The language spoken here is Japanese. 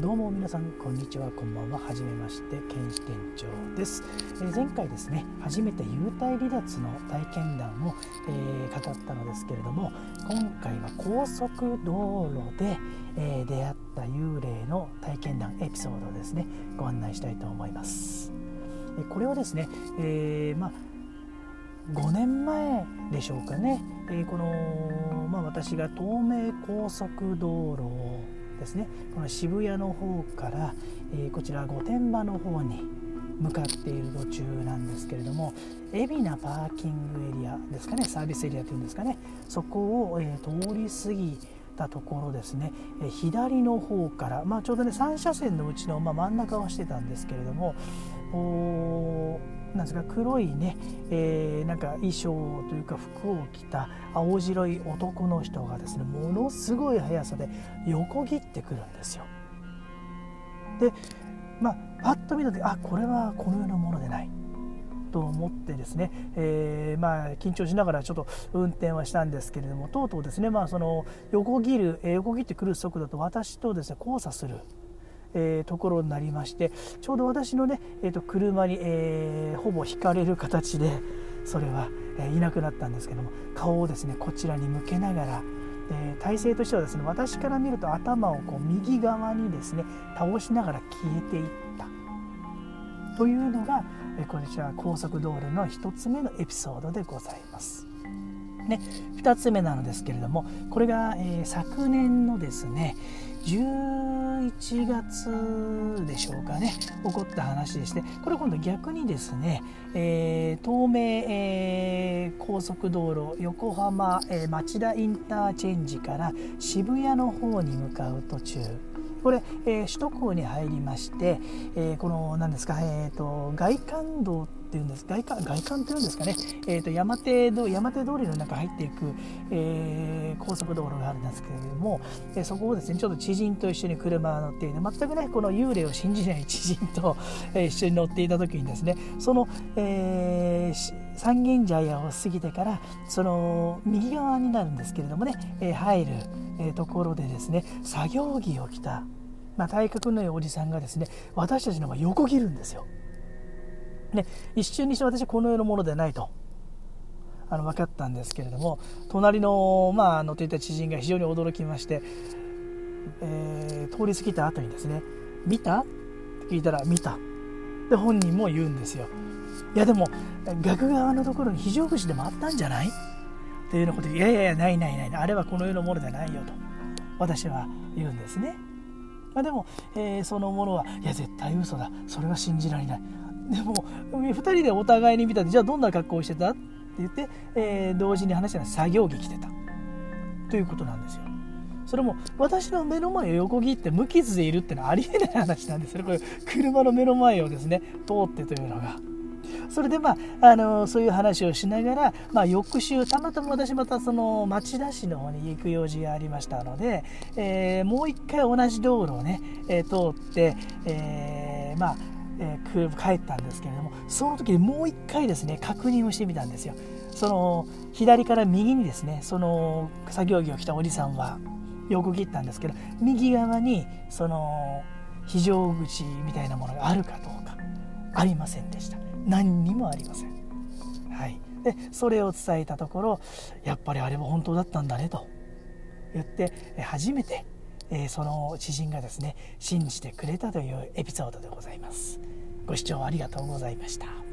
どうも皆さんこんにちはこんばんははじめまして検視店長です、えー、前回ですね初めて幽体離脱の体験談を、えー、語ったのですけれども今回は高速道路で、えー、出会った幽霊の体験談エピソードですねご案内したいと思います、えこれはですね、えまあ5年前でしょうかね、えこの、まあ、私が東名高速道路をですね。この渋谷の方から、えー、こちら御殿場の方に向かっている途中なんですけれども海老名パーキングエリアですかね。サービスエリアというんですかね。そこを、えー、通り過ぎたところですね、えー、左の方から、まあ、ちょうどね3車線のうちの、まあ、真ん中をしてたんですけれどもなんですか黒いね、えー、なんか衣装というか服を着た青白い男の人がですねものすごい速さで横切ってくるんですよ。でまあパッと見た時あこれはこのようなものでないと思ってですね、えー、まあ、緊張しながらちょっと運転はしたんですけれどもとうとうですね、まあ、その横切る、え横切ってくる速度と私とですね交差するえー、ところになりましてちょうど私のね、えー、と車に、えー、ほぼ引かれる形でそれは、えー、いなくなったんですけども顔をですねこちらに向けながら、えー、体勢としてはですね私から見ると頭をこう右側にですね倒しながら消えていったというのが、えー、こちら高速道路の1つ目のエピソードでございます。ね、2つ目なのですけれどもこれが、えー、昨年のですね1月でしょうかね。起こった話でして。これ今度逆にですね、えー、東名、えー、高速道路横浜、えー、町田インターチェンジから渋谷の方に向かう途中。これ、えー、首都高に入りまして、えー、この何ですか、えーと、外環道っていうんです外環外環っていうんですかね、えーと、山手通山手通りの中入っていく、えー、高速道路があるんですけれども、えー、そこをですねちょっと知人と一緒に車が乗っていて全くねこの幽霊を信じない知人と、え、一緒に乗っていた時にですねその、えー、三軒茶屋を過ぎてからその右側になるんですけれどもね、え、入るえところでですね作業着を着た、まあ、体格のいいおじさんがですね私たちの方が横切るんですよ。ね、一瞬にして私はこの世のものでないとあの分かったんですけれども隣の,、まあ、乗っていた知人が非常に驚きまして、えー、通り過ぎた後にですね「見た?」って聞いたら「見た」で本人も言うんですよ。いやでも逆側のところに非常口でもあったんじゃない？っていうようなことでいやいやいやないないないあれはこの世のものじゃないよと私は言うんですね。まあ、でも、えー、そのものはいや絶対嘘だそれは信じられないでも2人でお互いに見たってじゃあどんな格好をしてた？って言って、えー、同時に話したら作業着着てたということなんですよ。それも私の目の前を横切って無傷でいるってのはありえない話なんですよこれ車の目の前をですね通ってというのが。それでまあ、あのそういう話をしながら、まあ、翌週たまたま私またその町田市の方に行く用事がありましたので、えー、もう一回同じ道路をね、えー、通って、えー、まあえー、帰ったんですけれどもその時にもう一回ですね確認をしてみたんですよその左から右にですねその作業着を着たおじさんは横切ったんですけど右側にその非常口みたいなものがあるかどうかありませんでした何にもありません。はい、でそれを伝えたところやっぱりあれは本当だったんだねと言って初めてその知人がですね信じてくれたというエピソードでございます。ご視聴ありがとうございました。